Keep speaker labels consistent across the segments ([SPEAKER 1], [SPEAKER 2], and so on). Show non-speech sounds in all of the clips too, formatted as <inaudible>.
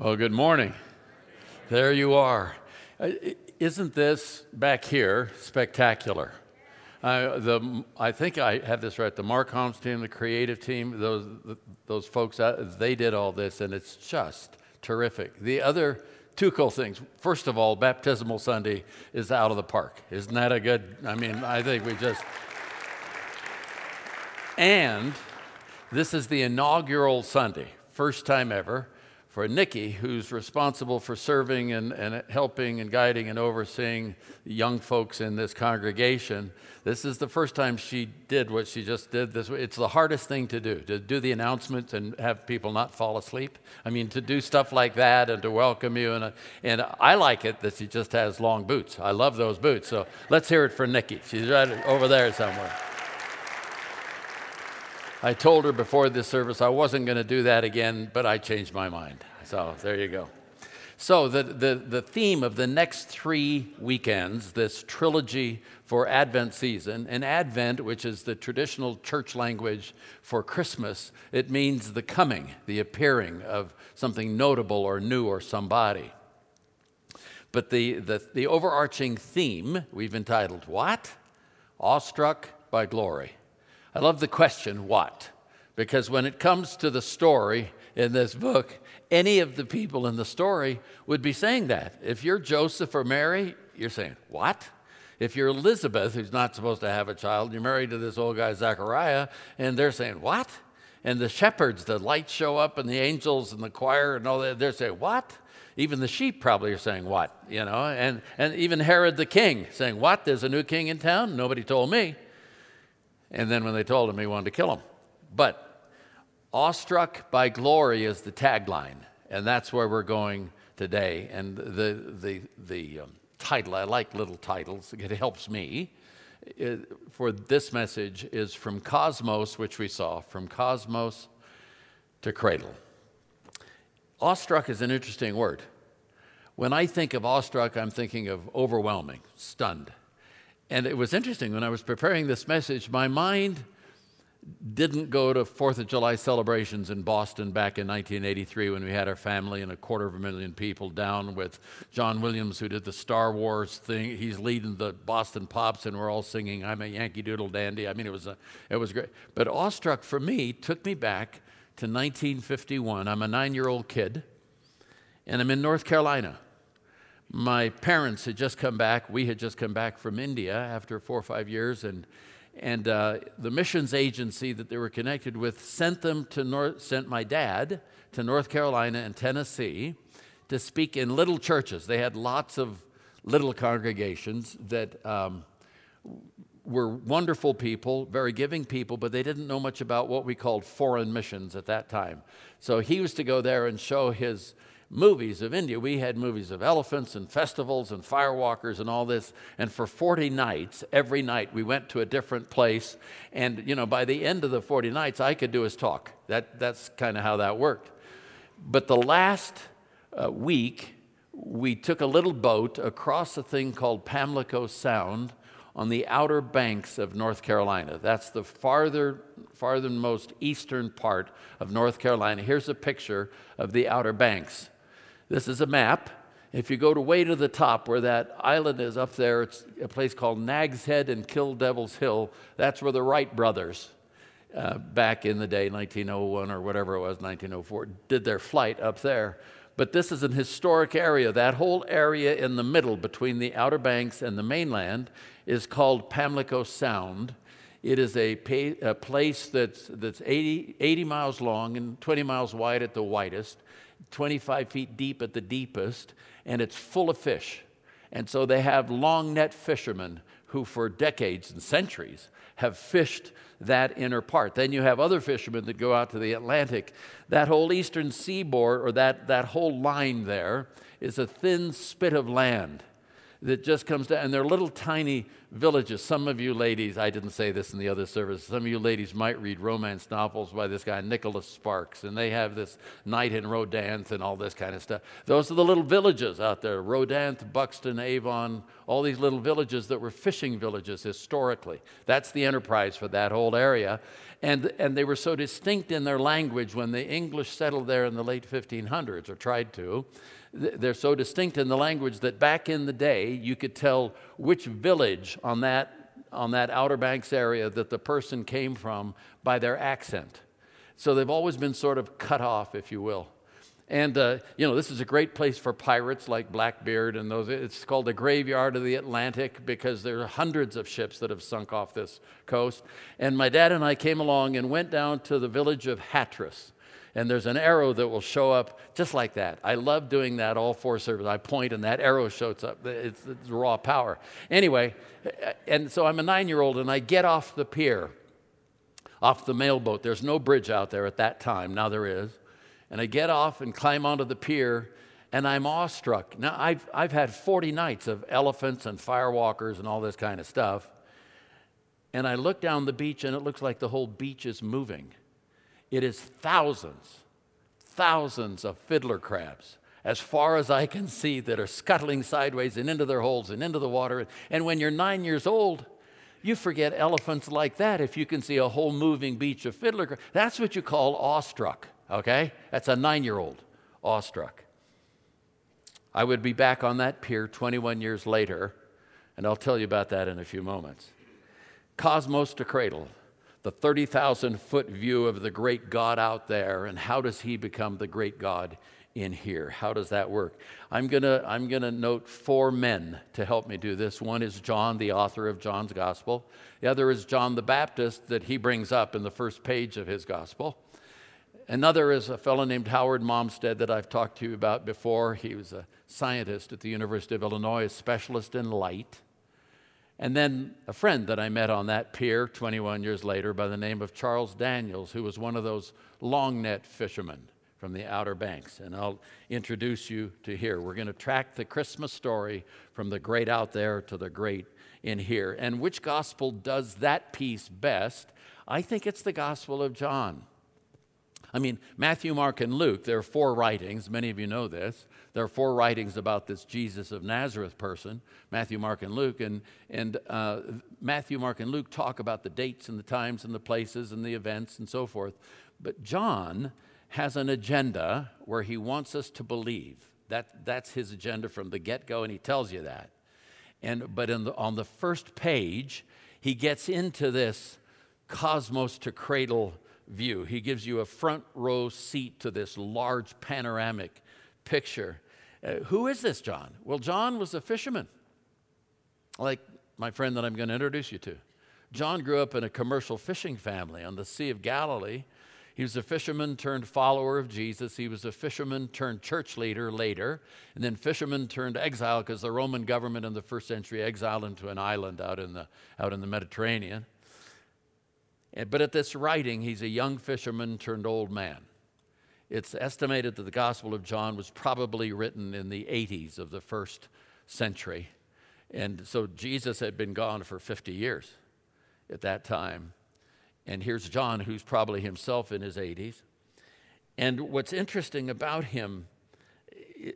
[SPEAKER 1] Well, good morning. There you are. Isn't this back here spectacular? The, I think I have this right. The Mark Holmes team, the creative team, those, those folks, uh, they did all this, and it's just terrific. The other two cool things. First of all, Baptismal Sunday is out of the park. Isn't that a good? I mean, I think we just. And this is the inaugural Sunday, first time ever for Nikki, who's responsible for serving and, and helping and guiding and overseeing young folks in this congregation. This is the first time she did what she just did this It's the hardest thing to do, to do the announcements and have people not fall asleep. I mean, to do stuff like that and to welcome you. And, and I like it that she just has long boots. I love those boots. So let's hear it for Nikki. She's right over there somewhere. I told her before this service I wasn't going to do that again, but I changed my mind. So there you go. So, the, the, the theme of the next three weekends, this trilogy for Advent season, and Advent, which is the traditional church language for Christmas, it means the coming, the appearing of something notable or new or somebody. But the, the, the overarching theme we've entitled, What? Awestruck by Glory. I love the question, What? Because when it comes to the story in this book, any of the people in the story would be saying that. If you're Joseph or Mary, you're saying, What? If you're Elizabeth, who's not supposed to have a child, you're married to this old guy, Zachariah, and they're saying, What? And the shepherds, the lights show up, and the angels and the choir and all that, they're saying, What? Even the sheep probably are saying, What? You know, and, and even Herod the king saying, What? There's a new king in town? Nobody told me. And then when they told him, he wanted to kill him. But Awestruck by Glory is the tagline, and that's where we're going today. And the, the, the um, title, I like little titles, it helps me. It, for this message is from cosmos, which we saw, from cosmos to cradle. Awestruck is an interesting word. When I think of awestruck, I'm thinking of overwhelming, stunned. And it was interesting when I was preparing this message, my mind didn't go to Fourth of July celebrations in Boston back in 1983 when we had our family and a quarter of a million people down with John Williams, who did the Star Wars thing. He's leading the Boston Pops, and we're all singing "I'm a Yankee Doodle Dandy." I mean, it was a, it was great. But awestruck for me took me back to 1951. I'm a nine-year-old kid, and I'm in North Carolina. My parents had just come back. We had just come back from India after four or five years, and and uh, the missions agency that they were connected with sent them to North, sent my dad to North Carolina and Tennessee to speak in little churches. They had lots of little congregations that um, were wonderful people, very giving people, but they didn't know much about what we called foreign missions at that time. So he was to go there and show his movies of India. We had movies of elephants and festivals and firewalkers and all this. And for 40 nights, every night we went to a different place. And, you know, by the end of the 40 nights, I could do his talk. That, that's kind of how that worked. But the last uh, week, we took a little boat across a thing called Pamlico Sound on the outer banks of North Carolina. That's the farther, farthermost eastern part of North Carolina. Here's a picture of the outer banks. This is a map. If you go to way to the top where that island is up there, it's a place called Nag's Head and Kill Devil's Hill. That's where the Wright brothers, uh, back in the day, 1901 or whatever it was, 1904, did their flight up there. But this is an historic area. That whole area in the middle between the Outer Banks and the mainland is called Pamlico Sound. It is a, a place that's, that's 80, 80 miles long and 20 miles wide at the widest. 25 feet deep at the deepest, and it's full of fish. And so they have long net fishermen who, for decades and centuries, have fished that inner part. Then you have other fishermen that go out to the Atlantic. That whole eastern seaboard, or that, that whole line there, is a thin spit of land that just comes down, and they're little tiny villages. Some of you ladies, I didn't say this in the other service, some of you ladies might read romance novels by this guy, Nicholas Sparks, and they have this night in Rodanthe and all this kind of stuff. Those are the little villages out there Rodanthe, Buxton, Avon, all these little villages that were fishing villages historically. That's the enterprise for that whole area. And, and they were so distinct in their language when the English settled there in the late 1500s, or tried to they're so distinct in the language that back in the day, you could tell which village on that, on that Outer Banks area that the person came from by their accent. So they've always been sort of cut off, if you will. And, uh, you know, this is a great place for pirates like Blackbeard and those. It's called the graveyard of the Atlantic because there are hundreds of ships that have sunk off this coast. And my dad and I came along and went down to the village of Hatteras and there's an arrow that will show up just like that. I love doing that all four services. I point and that arrow shows up. It's, it's raw power. Anyway, and so I'm a nine year old and I get off the pier, off the mailboat. There's no bridge out there at that time. Now there is. And I get off and climb onto the pier and I'm awestruck. Now, I've, I've had 40 nights of elephants and firewalkers and all this kind of stuff. And I look down the beach and it looks like the whole beach is moving. It is thousands, thousands of fiddler crabs, as far as I can see, that are scuttling sideways and into their holes and into the water. And when you're nine years old, you forget elephants like that if you can see a whole moving beach of fiddler crabs. That's what you call awestruck, okay? That's a nine year old awestruck. I would be back on that pier 21 years later, and I'll tell you about that in a few moments. Cosmos to cradle the 30,000 foot view of the great God out there, and how does he become the great God in here? How does that work? I'm going to I'm going to note four men to help me do this. One is John, the author of John's Gospel. The other is John the Baptist, that he brings up in the first page of his Gospel. Another is a fellow named Howard Malmstadt that I've talked to you about before. He was a scientist at the University of Illinois, a specialist in light. And then a friend that I met on that pier 21 years later by the name of Charles Daniels, who was one of those long net fishermen from the Outer Banks. And I'll introduce you to here. We're going to track the Christmas story from the great out there to the great in here. And which gospel does that piece best? I think it's the Gospel of John. I mean, Matthew, Mark, and Luke, there are four writings. Many of you know this. There are four writings about this Jesus of Nazareth person Matthew, Mark, and Luke. And, and uh, Matthew, Mark, and Luke talk about the dates and the times and the places and the events and so forth. But John has an agenda where he wants us to believe. That, that's his agenda from the get go, and he tells you that. And, but the, on the first page, he gets into this cosmos to cradle view. He gives you a front row seat to this large panoramic picture. Uh, who is this John? Well, John was a fisherman, like my friend that I'm going to introduce you to. John grew up in a commercial fishing family on the Sea of Galilee. He was a fisherman turned follower of Jesus. He was a fisherman turned church leader later, and then fisherman turned exile because the Roman government in the first century exiled him to an island out in the, out in the Mediterranean. But at this writing, he's a young fisherman turned old man. It's estimated that the Gospel of John was probably written in the 80s of the first century. And so Jesus had been gone for 50 years at that time. And here's John, who's probably himself in his 80s. And what's interesting about him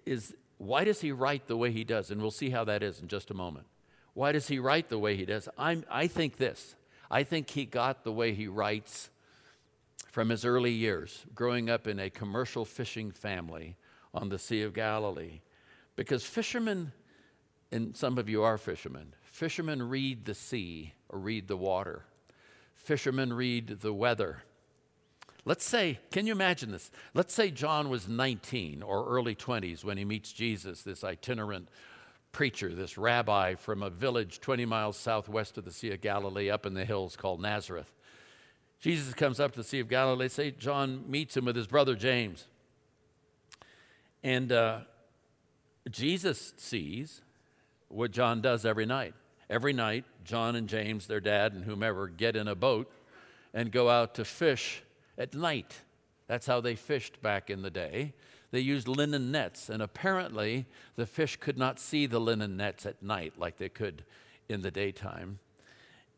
[SPEAKER 1] is why does he write the way he does? And we'll see how that is in just a moment. Why does he write the way he does? I'm, I think this I think he got the way he writes from his early years, growing up in a commercial fishing family on the Sea of Galilee. Because fishermen, and some of you are fishermen, fishermen read the sea or read the water. Fishermen read the weather. Let's say, can you imagine this? Let's say John was 19 or early 20s when he meets Jesus, this itinerant preacher, this rabbi from a village 20 miles southwest of the Sea of Galilee up in the hills called Nazareth. Jesus comes up to the Sea of Galilee. St. John meets him with his brother James. And uh, Jesus sees what John does every night. Every night, John and James, their dad, and whomever get in a boat and go out to fish at night. That's how they fished back in the day. They used linen nets, and apparently the fish could not see the linen nets at night like they could in the daytime.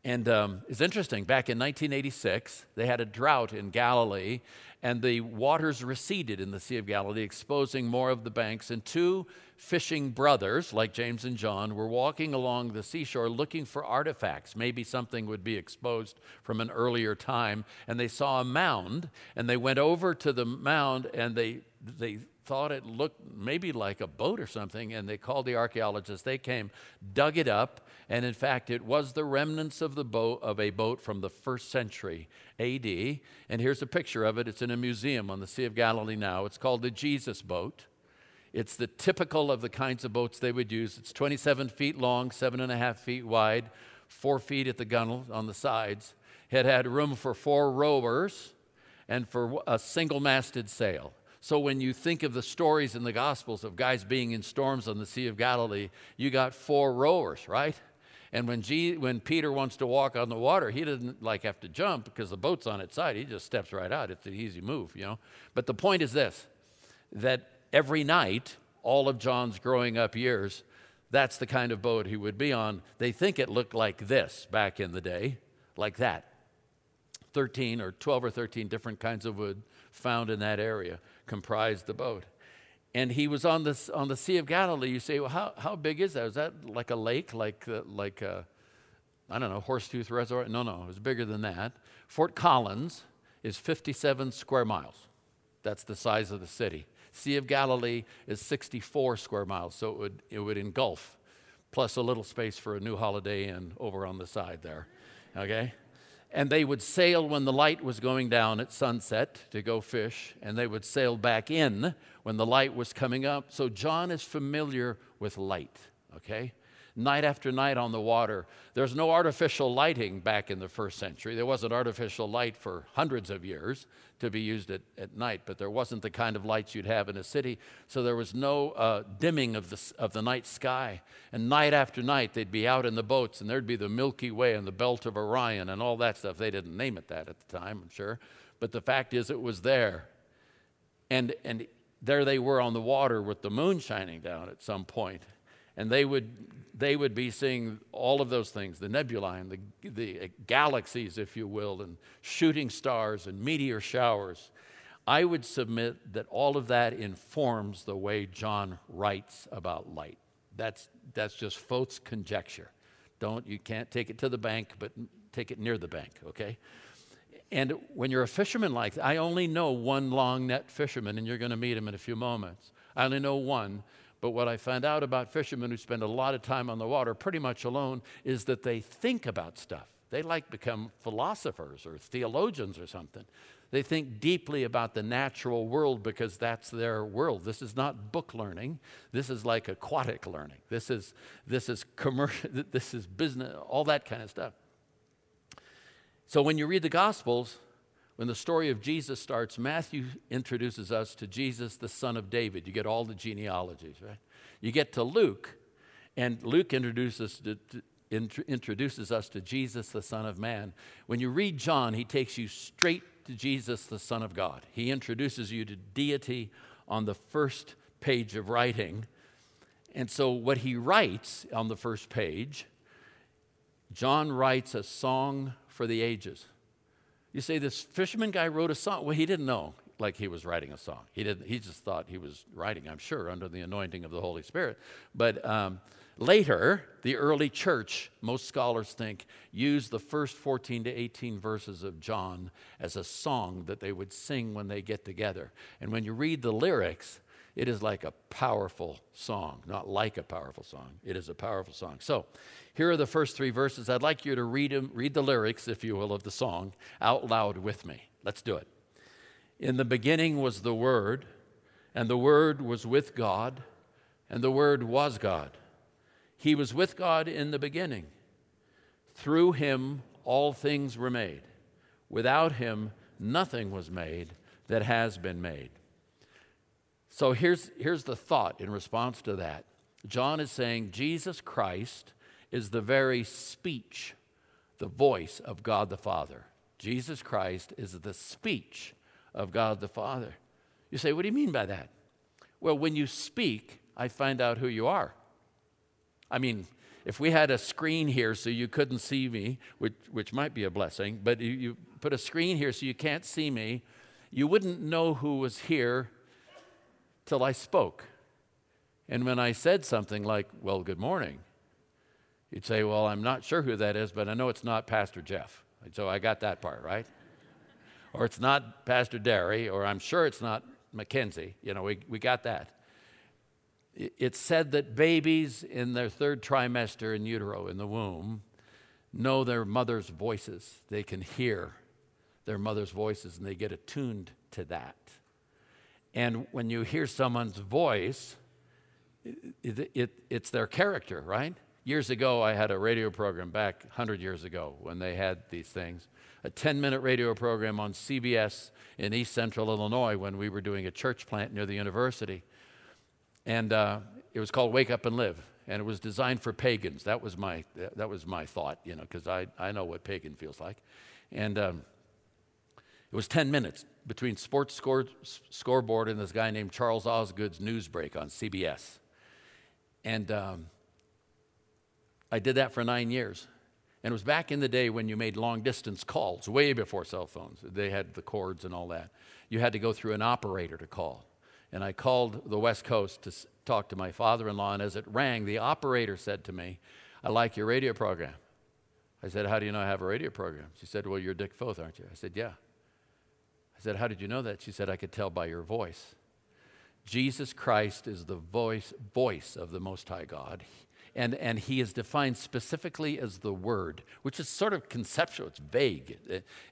[SPEAKER 1] And um, it's interesting, back in 1986, they had a drought in Galilee, and the waters receded in the Sea of Galilee, exposing more of the banks. And two fishing brothers, like James and John, were walking along the seashore looking for artifacts. Maybe something would be exposed from an earlier time. And they saw a mound, and they went over to the mound, and they, they thought it looked maybe like a boat or something, and they called the archaeologists. They came, dug it up, and in fact, it was the remnants of the boat of a boat from the first century AD. And here's a picture of it. It's in a museum on the Sea of Galilee now. It's called the Jesus boat. It's the typical of the kinds of boats they would use. It's 27 feet long, seven and a half feet wide, four feet at the gunwale on the sides. It had room for four rowers and for a single masted sail. So when you think of the stories in the Gospels of guys being in storms on the Sea of Galilee, you got four rowers, right? And when, when Peter wants to walk on the water, he doesn't like have to jump because the boat's on its side. He just steps right out. It's an easy move, you know. But the point is this that every night, all of John's growing up years, that's the kind of boat he would be on. They think it looked like this back in the day, like that. 13 or 12 or 13 different kinds of wood found in that area comprised the boat. And he was on, this, on the Sea of Galilee. You say, well, how, how big is that? Is that like a lake, like, uh, like uh, I don't know, Horsetooth Reservoir? No, no, it was bigger than that. Fort Collins is 57 square miles. That's the size of the city. Sea of Galilee is 64 square miles, so it would, it would engulf, plus a little space for a new Holiday Inn over on the side there. Okay? And they would sail when the light was going down at sunset to go fish, and they would sail back in when the light was coming up. So John is familiar with light, okay? Night after night on the water. There's no artificial lighting back in the first century. There wasn't artificial light for hundreds of years to be used at, at night, but there wasn't the kind of lights you'd have in a city. So there was no uh, dimming of the, of the night sky. And night after night, they'd be out in the boats, and there'd be the Milky Way and the Belt of Orion and all that stuff. They didn't name it that at the time, I'm sure. But the fact is, it was there. And, and there they were on the water with the moon shining down at some point and they would they would be seeing all of those things the nebulae and the, the galaxies if you will and shooting stars and meteor showers. I would submit that all of that informs the way john writes about light. That's that's just Foth's conjecture. Don't you can't take it to the bank but take it near the bank okay? And when you're a fisherman like that, I only know one long net fisherman, and you're going to meet him in a few moments. I only know one but what I find out about fishermen who spend a lot of time on the water, pretty much alone, is that they think about stuff. They like become philosophers or theologians or something. They think deeply about the natural world because that's their world. This is not book learning. This is like aquatic learning. This is this is commercial. <laughs> This is business. All that kind of stuff. So when you read the Gospels, when the story of Jesus starts, Matthew introduces us to Jesus, the son of David. You get all the genealogies, right? You get to Luke, and Luke introduces, to, to, introduces us to Jesus, the Son of Man. When you read John, he takes you straight to Jesus, the Son of God. He introduces you to deity on the first page of writing. And so, what he writes on the first page, John writes a song for the ages. You say this fisherman guy wrote a song. Well, he didn't know like he was writing a song. He didn't. He just thought he was writing. I'm sure under the anointing of the Holy Spirit. But um, later, the early church, most scholars think, used the first 14 to 18 verses of John as a song that they would sing when they get together. And when you read the lyrics, it is like a powerful song, not like a powerful song. It is a powerful song. So, here are the first three verses. I'd like you to read read the lyrics, if you will, of the song out loud with me. Let's do it. In the beginning was the Word, and the Word was with God, and the Word was God. He was with God in the beginning. Through him all things were made. Without him nothing was made that has been made. So here's, here's the thought in response to that. John is saying Jesus Christ is the very speech, the voice of God the Father. Jesus Christ is the speech of God the Father. You say, what do you mean by that? Well, when you speak, I find out who you are. I mean, if we had a screen here so you couldn't see me, which, which might be a blessing, but you, you put a screen here so you can't see me, you wouldn't know who was here till I spoke. And when I said something like, Well, good morning, you'd say, Well, I'm not sure who that is, but I know it's not Pastor Jeff. So I got that part, right? or it's not Pastor Dary, or I'm sure it's not Mackenzie. You know, we, we got that. It's said that babies in their third trimester in utero, in the womb, know their mother's voices. They can hear their mother's voices and they get attuned to that. And when you hear someone's voice, it, it, it's their character, right? Years ago, I had a radio program back 100 years ago when they had these things, a 10 minute radio program on CBS in East Central Illinois when we were doing a church plant near the university. And uh, it was called Wake Up and Live. And it was designed for pagans. That was my, that was my thought, you know, because I, I know what pagan feels like. And um, it was 10 minutes between sports score, scoreboard and this guy named Charles Osgood's news break on CBS. And um, I did that for nine years. And it was back in the day when you made long distance calls, way before cell phones. They had the cords and all that. You had to go through an operator to call and I called the West Coast to talk to my father in law. And as it rang, the operator said to me, I like your radio program. I said, How do you know I have a radio program? She said, Well, you're Dick Foth, aren't you? I said, Yeah. Said, How did you know that? She said, I could tell by your voice. Jesus Christ is the voice, voice of the Most High God. And, and he is defined specifically as the Word, which is sort of conceptual, it's vague.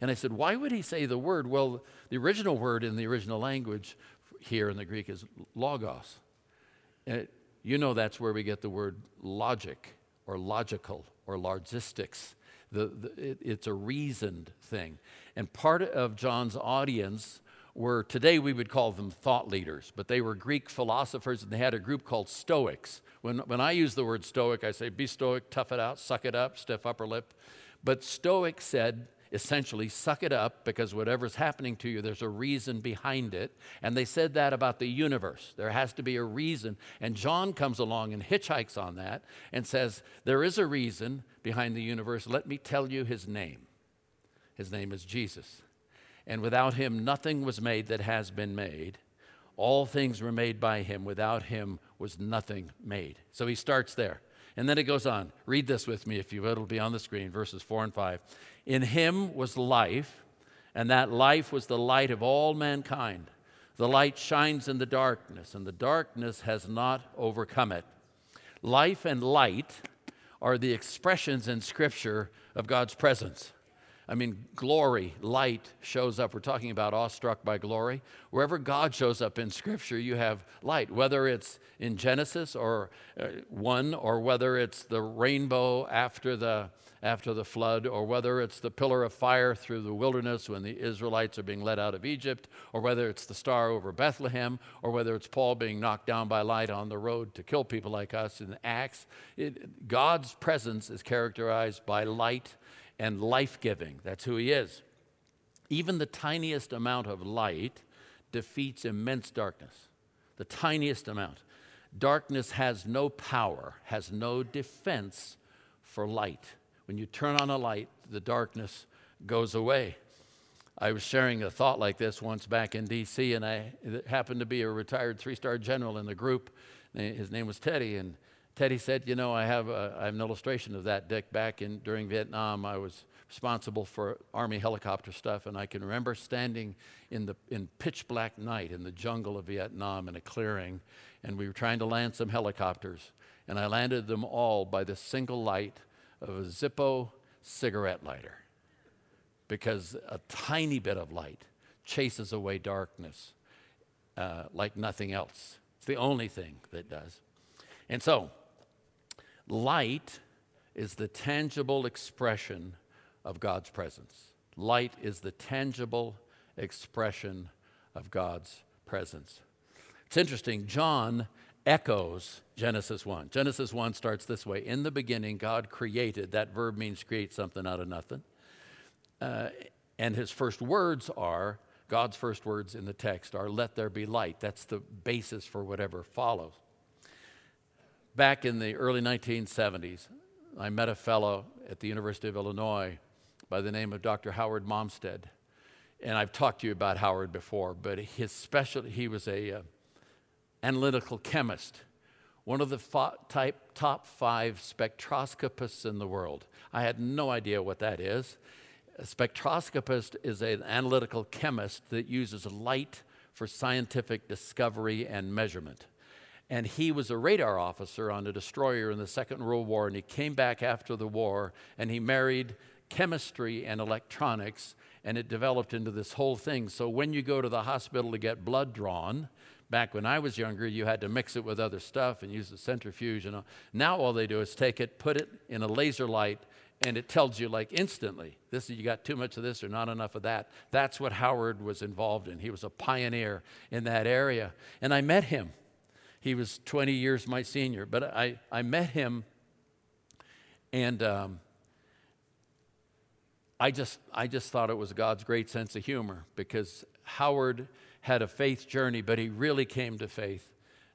[SPEAKER 1] And I said, Why would he say the Word? Well, the original word in the original language here in the Greek is logos. And you know that's where we get the word logic or logical or logistics. The, the, it, it's a reasoned thing. And part of John's audience were, today we would call them thought leaders, but they were Greek philosophers and they had a group called Stoics. When, when I use the word Stoic, I say be Stoic, tough it out, suck it up, stiff upper lip. But Stoic said essentially suck it up because whatever's happening to you, there's a reason behind it. And they said that about the universe. There has to be a reason. And John comes along and hitchhikes on that and says, There is a reason behind the universe. Let me tell you his name. His name is Jesus. And without him, nothing was made that has been made. All things were made by him. Without him was nothing made. So he starts there. And then it goes on. Read this with me, if you will. It'll be on the screen, verses 4 and 5. In him was life, and that life was the light of all mankind. The light shines in the darkness, and the darkness has not overcome it. Life and light are the expressions in Scripture of God's presence. I mean, glory, light shows up. We're talking about awestruck by glory. Wherever God shows up in Scripture, you have light, whether it's in Genesis or uh, 1, or whether it's the rainbow after the, after the flood, or whether it's the pillar of fire through the wilderness when the Israelites are being led out of Egypt, or whether it's the star over Bethlehem, or whether it's Paul being knocked down by light on the road to kill people like us in Acts. It, God's presence is characterized by light and life giving. That's who he is. Even the tiniest amount of light defeats immense darkness. The tiniest amount. Darkness has no power, has no defense for light. When you turn on a light, the darkness goes away. I was sharing a thought like this once back in D.C., and I happened to be a retired three star general in the group. His name was Teddy, and Teddy said, You know, I have, a, I have an illustration of that, Dick. Back in, during Vietnam, I was responsible for Army helicopter stuff, and I can remember standing in, the, in pitch black night in the jungle of Vietnam in a clearing, and we were trying to land some helicopters, and I landed them all by the single light of a Zippo cigarette lighter. Because a tiny bit of light chases away darkness uh, like nothing else. It's the only thing that does. And so, Light is the tangible expression of God's presence. Light is the tangible expression of God's presence. It's interesting, John echoes Genesis 1. Genesis 1 starts this way In the beginning, God created. That verb means create something out of nothing. Uh, and his first words are, God's first words in the text are, Let there be light. That's the basis for whatever follows. Back in the early 1970s, I met a fellow at the University of Illinois by the name of Dr. Howard Malmstadt. And I've talked to you about Howard before, but his specialty, he was a uh, analytical chemist, one of the fo- type, top five spectroscopists in the world. I had no idea what that is. A spectroscopist is an analytical chemist that uses light for scientific discovery and measurement. And he was a radar officer on a destroyer in the Second World War, and he came back after the war and he married chemistry and electronics, and it developed into this whole thing. So when you go to the hospital to get blood drawn, back when I was younger, you had to mix it with other stuff and use a centrifuge. And now all they do is take it, put it in a laser light, and it tells you like instantly this you got too much of this or not enough of that that's what howard was involved in he was a pioneer in that area and i met him he was 20 years my senior but i, I met him and um, I just, I just thought it was God's great sense of humor because Howard had a faith journey, but he really came to faith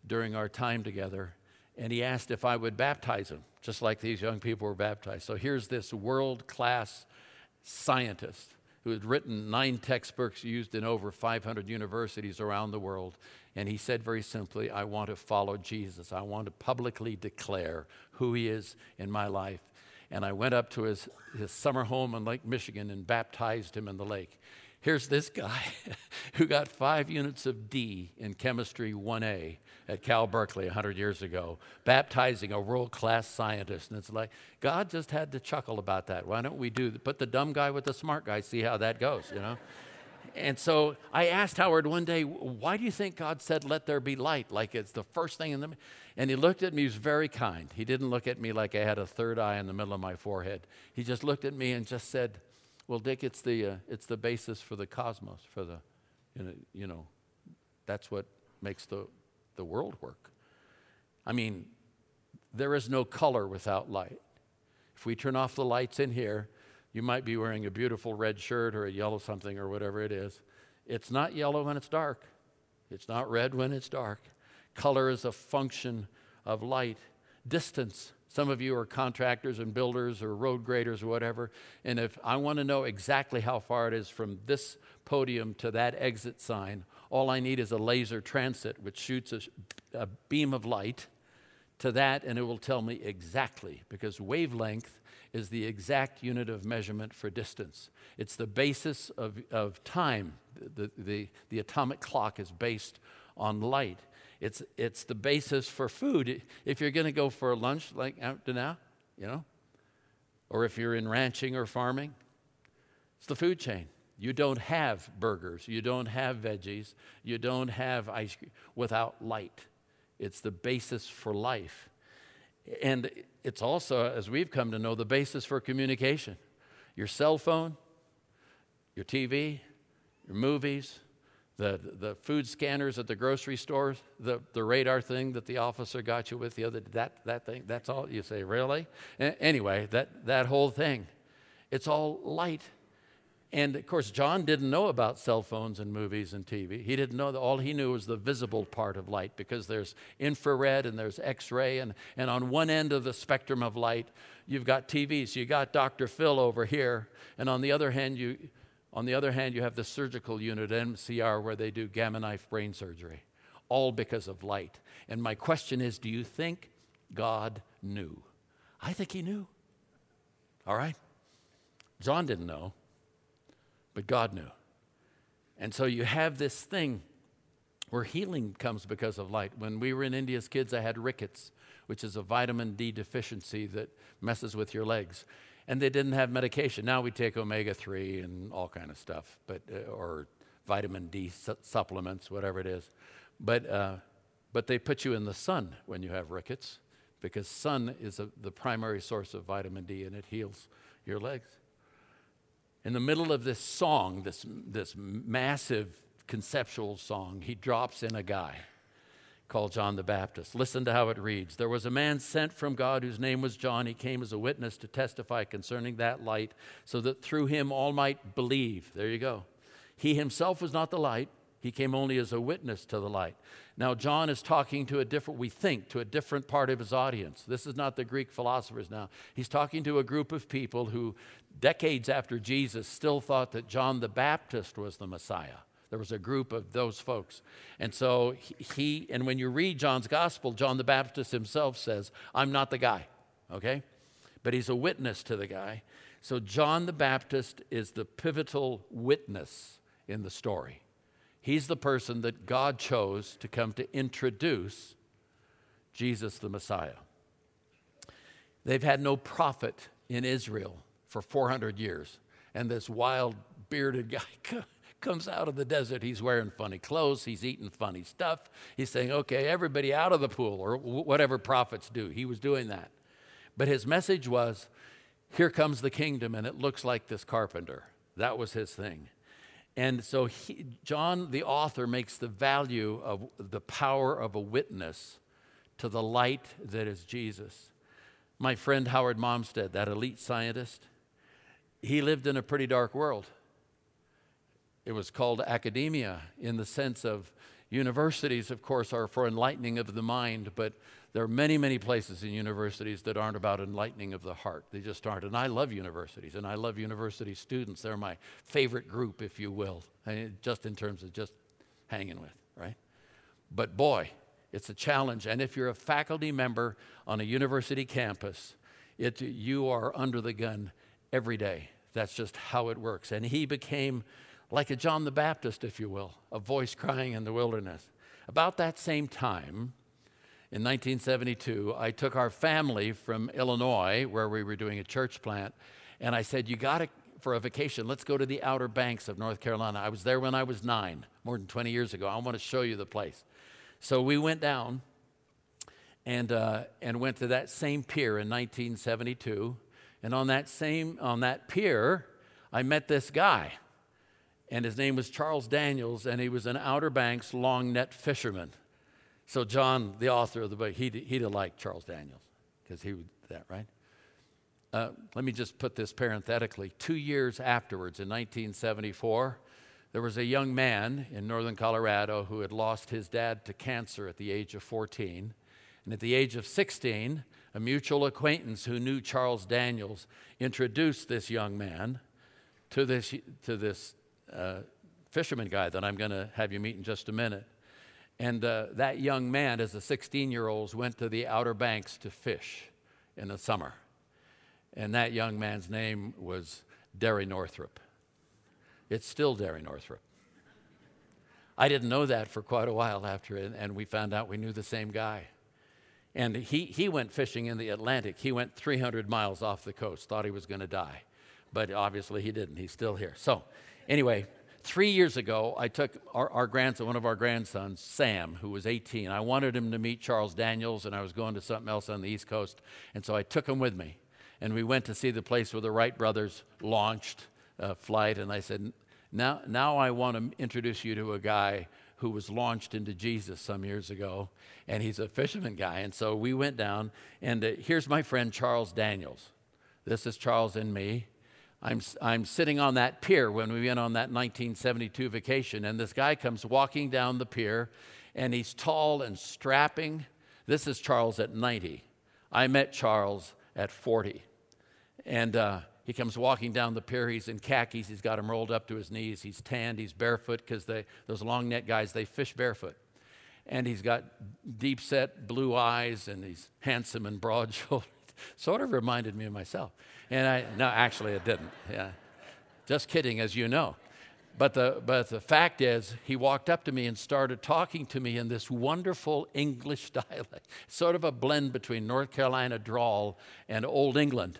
[SPEAKER 1] during our time together. And he asked if I would baptize him, just like these young people were baptized. So here's this world class scientist who had written nine textbooks used in over 500 universities around the world. And he said very simply, I want to follow Jesus. I want to publicly declare who he is in my life and I went up to his, his summer home in Lake Michigan and baptized him in the lake. Here's this guy <laughs> who got five units of D in chemistry 1A at Cal Berkeley 100 years ago, baptizing a world class scientist. And it's like, God just had to chuckle about that. Why don't we do, put the dumb guy with the smart guy, see how that goes, you know? And so I asked Howard one day, why do you think God said, let there be light? Like it's the first thing in the. And he looked at me, he was very kind. He didn't look at me like I had a third eye in the middle of my forehead. He just looked at me and just said, well, Dick, it's the, uh, it's the basis for the cosmos, for the, you know, you know, that's what makes the, the world work. I mean, there is no color without light. If we turn off the lights in here, you might be wearing a beautiful red shirt or a yellow something or whatever it is. It's not yellow when it's dark, it's not red when it's dark. Color is a function of light. Distance. Some of you are contractors and builders or road graders or whatever. And if I want to know exactly how far it is from this podium to that exit sign, all I need is a laser transit, which shoots a, a beam of light to that, and it will tell me exactly because wavelength is the exact unit of measurement for distance. It's the basis of, of time. The, the, the atomic clock is based on light. It's, it's the basis for food. If you're going to go for lunch like out to now, you know, or if you're in ranching or farming, it's the food chain. You don't have burgers, you don't have veggies, you don't have ice cream without light. It's the basis for life. And it's also, as we've come to know, the basis for communication. Your cell phone, your TV, your movies, the, the food scanners at the grocery stores, the, the radar thing that the officer got you with the other that that thing, that's all you say, really? Anyway, that, that whole thing. It's all light and of course, John didn't know about cell phones and movies and TV. He didn't know that all he knew was the visible part of light because there's infrared and there's X ray. And, and on one end of the spectrum of light, you've got TV. So you got Dr. Phil over here. And on the other hand, you, on the other hand, you have the surgical unit, MCR, where they do gamma knife brain surgery, all because of light. And my question is do you think God knew? I think he knew. All right? John didn't know but God knew. And so you have this thing where healing comes because of light. When we were in India as kids, I had rickets, which is a vitamin D deficiency that messes with your legs. And they didn't have medication. Now we take omega 3 and all kind of stuff, but, uh, or vitamin D su- supplements, whatever it is. But, uh, but they put you in the sun when you have rickets because sun is a, the primary source of vitamin D and it heals your legs in the middle of this song, this, this massive conceptual song, he drops in a guy called John the Baptist. Listen to how it reads There was a man sent from God whose name was John. He came as a witness to testify concerning that light, so that through him all might believe. There you go. He himself was not the light, he came only as a witness to the light. Now, John is talking to a different, we think, to a different part of his audience. This is not the Greek philosophers now. He's talking to a group of people who, decades after Jesus, still thought that John the Baptist was the Messiah. There was a group of those folks. And so he, and when you read John's gospel, John the Baptist himself says, I'm not the guy, okay? But he's a witness to the guy. So John the Baptist is the pivotal witness in the story. He's the person that God chose to come to introduce Jesus the Messiah. They've had no prophet in Israel for 400 years, and this wild bearded <laughs> guy comes out of the desert. He's wearing funny clothes, he's eating funny stuff. He's saying, Okay, everybody out of the pool, or whatever prophets do. He was doing that. But his message was, Here comes the kingdom, and it looks like this carpenter. That was his thing. And so he, John, the author, makes the value of the power of a witness to the light that is Jesus. My friend Howard Malmstadt, that elite scientist, he lived in a pretty dark world. It was called academia in the sense of universities, of course, are for enlightening of the mind, but there are many, many places in universities that aren't about enlightening of the heart. They just aren't. And I love universities, and I love university students. They're my favorite group, if you will, just in terms of just hanging with, right? But boy, it's a challenge. And if you're a faculty member on a university campus, it, you are under the gun every day. That's just how it works. And he became like a John the Baptist, if you will, a voice crying in the wilderness. About that same time, in 1972, I took our family from Illinois, where we were doing a church plant, and I said, You got to, for a vacation, let's go to the Outer Banks of North Carolina. I was there when I was nine, more than 20 years ago. I want to show you the place. So we went down and, uh, and went to that same pier in 1972. And on that same, on that pier, I met this guy. And his name was Charles Daniels, and he was an Outer Banks long net fisherman. So, John, the author of the book, he'd, he'd have liked Charles Daniels because he would that, right? Uh, let me just put this parenthetically. Two years afterwards, in 1974, there was a young man in northern Colorado who had lost his dad to cancer at the age of 14. And at the age of 16, a mutual acquaintance who knew Charles Daniels introduced this young man to this, to this uh, fisherman guy that I'm going to have you meet in just a minute. And uh, that young man, as a 16 year old, went to the Outer Banks to fish in the summer. And that young man's name was Dary Northrop. It's still Dary Northrop. I didn't know that for quite a while after and we found out we knew the same guy. And he, he went fishing in the Atlantic. He went 300 miles off the coast, thought he was going to die. But obviously he didn't. He's still here. So, anyway, Three years ago, I took our, our, grandson, one of our grandsons, Sam, who was 18. I wanted him to meet Charles Daniels, and I was going to something else on the East Coast. And so I took him with me. And we went to see the place where the Wright brothers launched a flight. And I said, now, now I want to introduce you to a guy who was launched into Jesus some years ago, and he's a fisherman guy. And so we went down, and uh, here's my friend Charles Daniels. This is Charles and me. I'm, I'm sitting on that pier when we went on that 1972 vacation, and this guy comes walking down the pier, and he's tall and strapping. This is Charles at 90. I met Charles at 40. And uh, he comes walking down the pier. He's in khakis. He's got them rolled up to his knees. He's tanned. He's barefoot because those long net guys, they fish barefoot. And he's got deep set blue eyes, and he's handsome and broad <laughs> shouldered. sort of reminded me of myself. And I, no, actually, it didn't. Yeah. Just kidding, as you know. But the, but the fact is, he walked up to me and started talking to me in this wonderful English <laughs> dialect, sort of a blend between North Carolina drawl and Old England.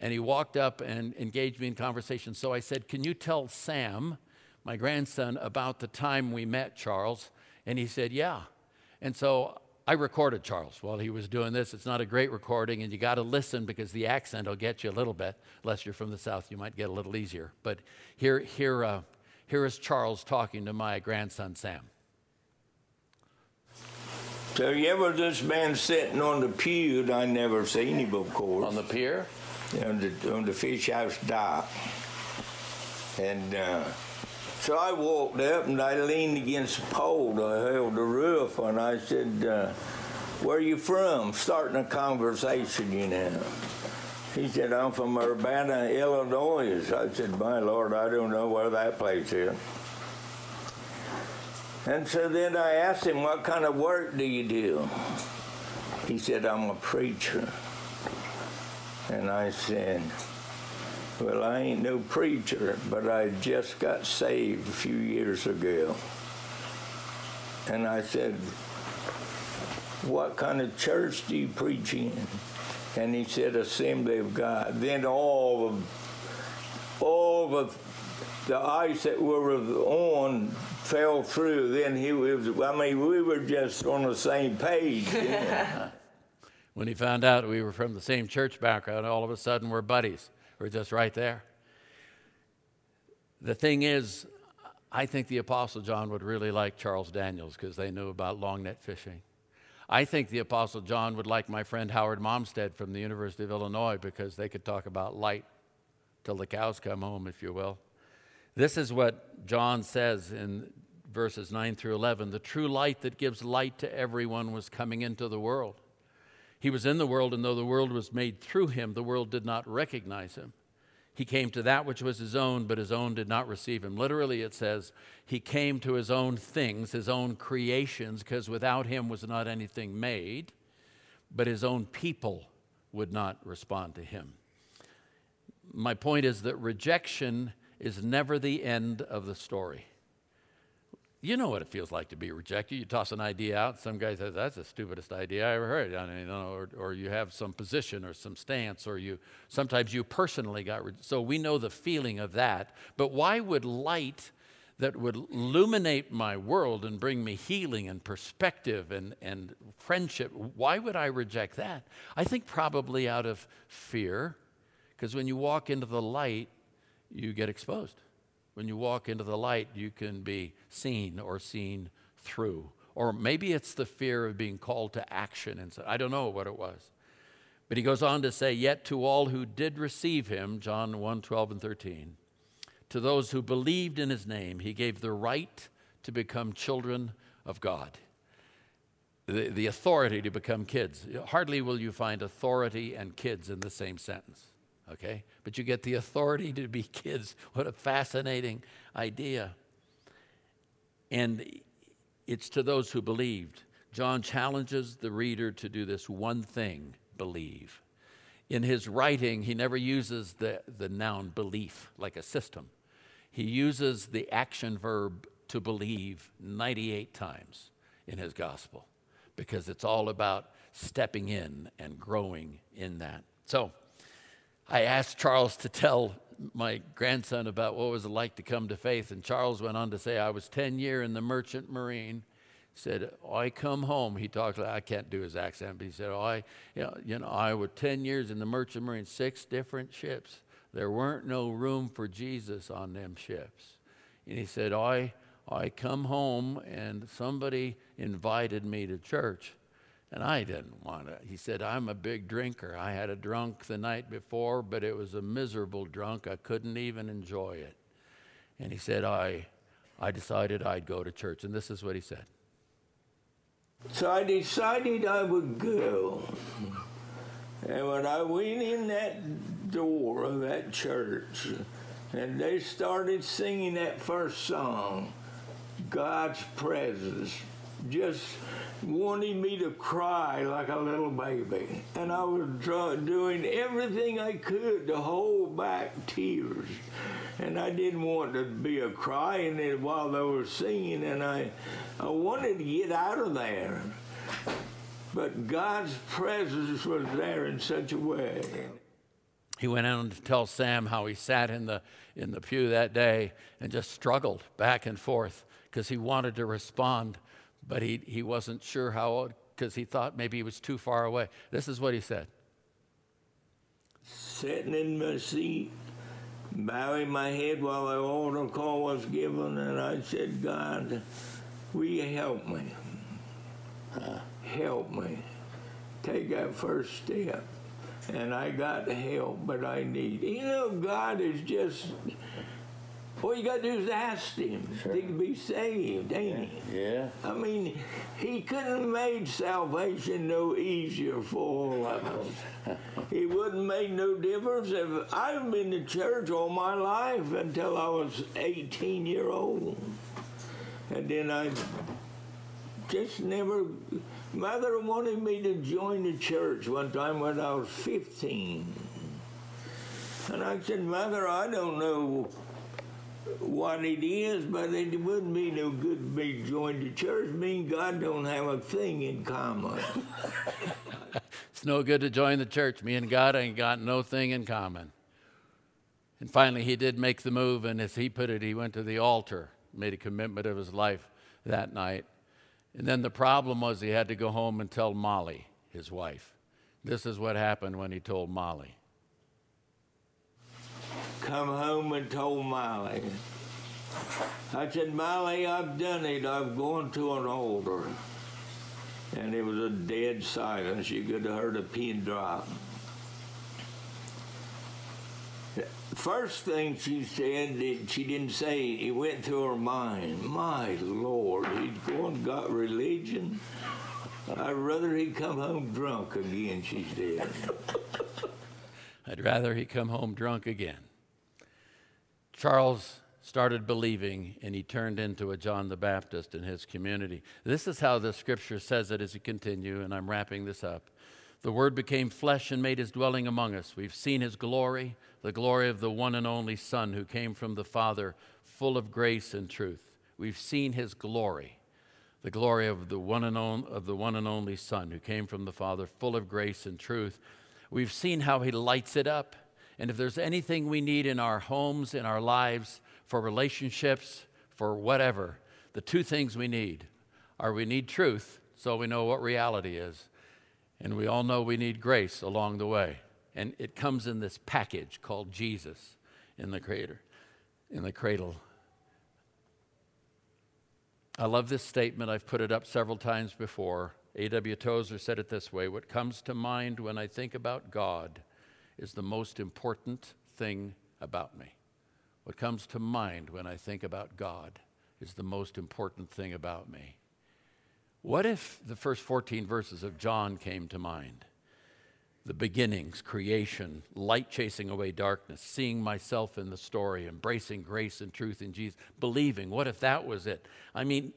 [SPEAKER 1] And he walked up and engaged me in conversation. So I said, Can you tell Sam, my grandson, about the time we met, Charles? And he said, Yeah. And so I recorded Charles while he was doing this. It's not a great recording, and you got to listen because the accent will get you a little bit. Unless you're from the South, you might get a little easier. But here, here, uh, here is Charles talking to my grandson Sam.
[SPEAKER 2] So you ever this man sitting on the pew? that I never seen him before.
[SPEAKER 1] On the pier?
[SPEAKER 2] On the, on the fish house dock. And uh, So I walked up and I leaned against the pole. I held the roof and I said, uh, Where are you from? Starting a conversation, you know. He said, I'm from Urbana, Illinois. I said, My Lord, I don't know where that place is. And so then I asked him, What kind of work do you do? He said, I'm a preacher. And I said, Well, I ain't no preacher, but I just got saved a few years ago. And I said, What kind of church do you preach in? And he said, Assembly of God. Then all of all of the ice that we were on fell through. Then he was, I mean, we were just on the same page. <laughs>
[SPEAKER 1] when he found out we were from the same church background, all of a sudden we're buddies. We're just right there. The thing is, I think the Apostle John would really like Charles Daniels because they knew about long net fishing. I think the Apostle John would like my friend Howard Malmstadt from the University of Illinois because they could talk about light till the cows come home, if you will. This is what John says in verses 9 through 11. The true light that gives light to everyone was coming into the world. He was in the world, and though the world was made through him, the world did not recognize him. He came to that which was his own, but his own did not receive him. Literally, it says, He came to his own things, his own creations, because without him was not anything made, but his own people would not respond to him. My point is that rejection is never the end of the story. You know what it feels like to be rejected. You toss an idea out, some guy says, That's the stupidest idea I ever heard. I mean, you know, or, or you have some position or some stance, or you sometimes you personally got rejected. So we know the feeling of that. But why would light that would illuminate my world and bring me healing and perspective and, and friendship, why would I reject that? I think probably out of fear, because when you walk into the light, you get exposed. When you walk into the light, you can be seen or seen through. Or maybe it's the fear of being called to action. And so, I don't know what it was. But he goes on to say, Yet to all who did receive him, John 1 12 and 13, to those who believed in his name, he gave the right to become children of God. The, the authority to become kids. Hardly will you find authority and kids in the same sentence okay? But you get the authority to be <laughs> kids. What a fascinating idea. And it's to those who believed. John challenges the reader to do this one thing believe. In his writing, he never uses the, the noun belief like a system. He uses the action verb to believe 98 times in his gospel because it's all about stepping in and growing in that. So, I asked Charles to tell my grandson about what was it like to come to faith, and Charles went on to say, I was 10 year in the merchant marine. Said, I come home. He talked I can't do his accent, but he said, oh, I, you know, you know, I was 10 years in the merchant marine, six different ships. There weren't no room for Jesus on them ships. And he said, I, I come home and somebody invited me to church. And I didn't want to. He said, I'm a big drinker. I had a drunk the night before, but it was a miserable drunk. I couldn't even enjoy it. And he said, I, I decided I'd go to church. And this is what he said.
[SPEAKER 2] So I decided I would go. And when I went in that door of that church, and they started singing that first song, God's Presence, just wanting me to cry like a little baby. And I was doing everything I could to hold back tears. And I didn't want to be a crying while they were singing, and I, I wanted to get out of there. But God's presence was there in such a way.
[SPEAKER 1] He went on to tell Sam how he sat in the, in the pew that day and just struggled back and forth because he wanted to respond but he, he wasn't sure how, old because he thought maybe he was too far away. This is what he said
[SPEAKER 2] Sitting in my seat, bowing my head while the altar call was given, and I said, God, will you help me? Uh, help me. Take that first step. And I got the help, but I need. You know, God is just All you got to do is ask him. Sure. He can be saved, ain't
[SPEAKER 1] he? Yeah.
[SPEAKER 2] I mean, he couldn't have made salvation no easier for all of us. <laughs> he wouldn't make no difference if I've been to church all my life until I was 18 year old. And then I just never, mother wanted me to join the church one time when I was 15. And I said, Mother, I don't know what it is, but it wouldn't be no good to be joined to church. Me and God don't have a thing in common. <laughs>
[SPEAKER 1] it's no good to join the church. Me and God ain't got no thing in common. And finally, he did make the move, and as he put it, he went to the altar, made a commitment of his life that night. And then the problem was he had to go home and tell Molly, his wife. This is what happened when he told Molly
[SPEAKER 2] come home and told Molly. I said, Molly, I've done it. I've gone to an altar. And it was a dead silence. You could have heard a pin drop. First thing she said, she didn't say, it went through her mind. My Lord, he's going and got religion. I'd rather he come home drunk again, she said. <laughs>
[SPEAKER 1] I'd rather he come home drunk again. Charles started believing and he turned into a John the Baptist in his community. This is how the scripture says it as you continue, and I'm wrapping this up. The Word became flesh and made his dwelling among us. We've seen his glory, the glory of the one and only Son who came from the Father, full of grace and truth. We've seen his glory, the glory of the one and, on, of the one and only Son who came from the Father, full of grace and truth. We've seen how he lights it up. And if there's anything we need in our homes, in our lives, for relationships, for whatever, the two things we need are we need truth so we know what reality is. And we all know we need grace along the way. And it comes in this package called Jesus in the in the cradle. I love this statement. I've put it up several times before. A.W. Tozer said it this way What comes to mind when I think about God is the most important thing about me. What comes to mind when I think about God is the most important thing about me. What if the first 14 verses of John came to mind? The beginnings, creation, light chasing away darkness, seeing myself in the story, embracing grace and truth in Jesus, believing. What if that was it? I mean,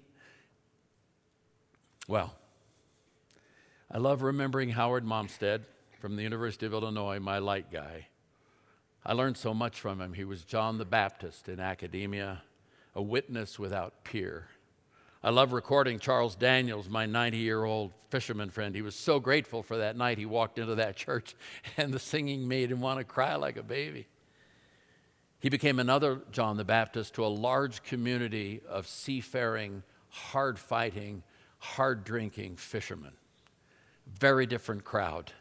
[SPEAKER 1] well, I love remembering Howard Malmstadt from the University of Illinois, my light guy. I learned so much from him. He was John the Baptist in academia, a witness without peer. I love recording Charles Daniels, my 90 year old fisherman friend. He was so grateful for that night he walked into that church, <laughs> and the singing made him want to cry like a baby. He became another John the Baptist to a large community of seafaring, hard fighting, hard drinking fishermen. Very different crowd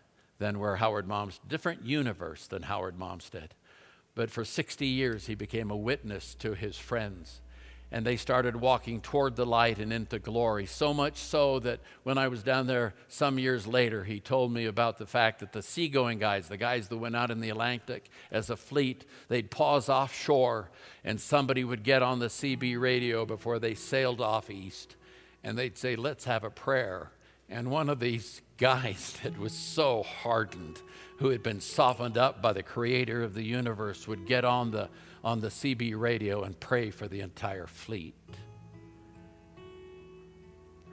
[SPEAKER 1] than where Howard Mom's different universe than Howard Malmstadt. But for 60 years, he became a witness to his friends. And they started walking toward the light and into glory. So much so that when I was down there some years later, he told me about the fact that the seagoing guys, the guys that went out in the Atlantic as a fleet, they'd pause offshore and somebody would get on the CB radio before they sailed off east. And they'd say, Let's have a prayer. And one of these guys <laughs> that was so hardened, who had been softened up by the creator of the universe, would get on the, on the CB radio and pray for the entire fleet.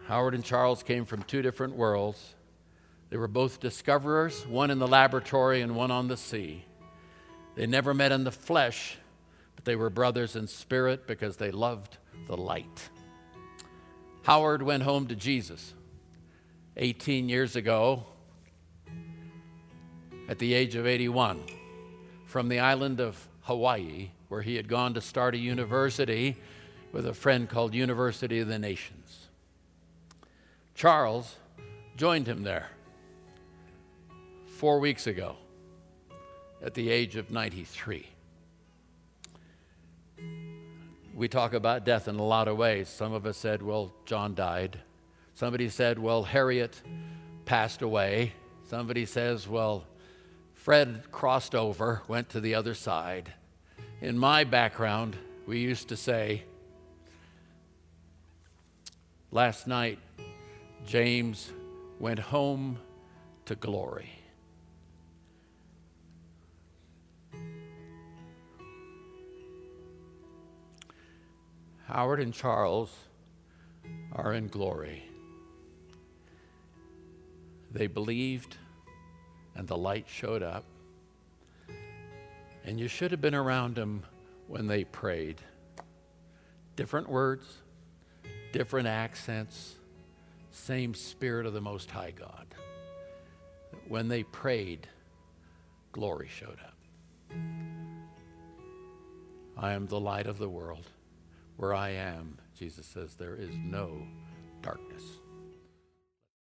[SPEAKER 1] Howard and Charles came from two different worlds. They were both discoverers, one in the laboratory and one on the sea. They never met in the flesh, but they were brothers in spirit because they loved the light. Howard went home to Jesus. 18 years ago at the age of 81 from the island of Hawaii, where he had gone to start a university with a friend called University of the Nations. Charles joined him there four weeks ago at the age of 93. We talk about death in a lot of ways. Some of us said, well, John died. Somebody said, well, Harriet passed away. Somebody says, well, Fred crossed over, went to the other side. In my background, We used to say, last night, James went home to glory. Howard and Charles are in glory. They believed, and the light showed up. And you should have been around them when they prayed. Different words, different accents, same Spirit of the Most High God. When they prayed, glory showed up. I am the light of the world. Where I am, Jesus says, there is no darkness.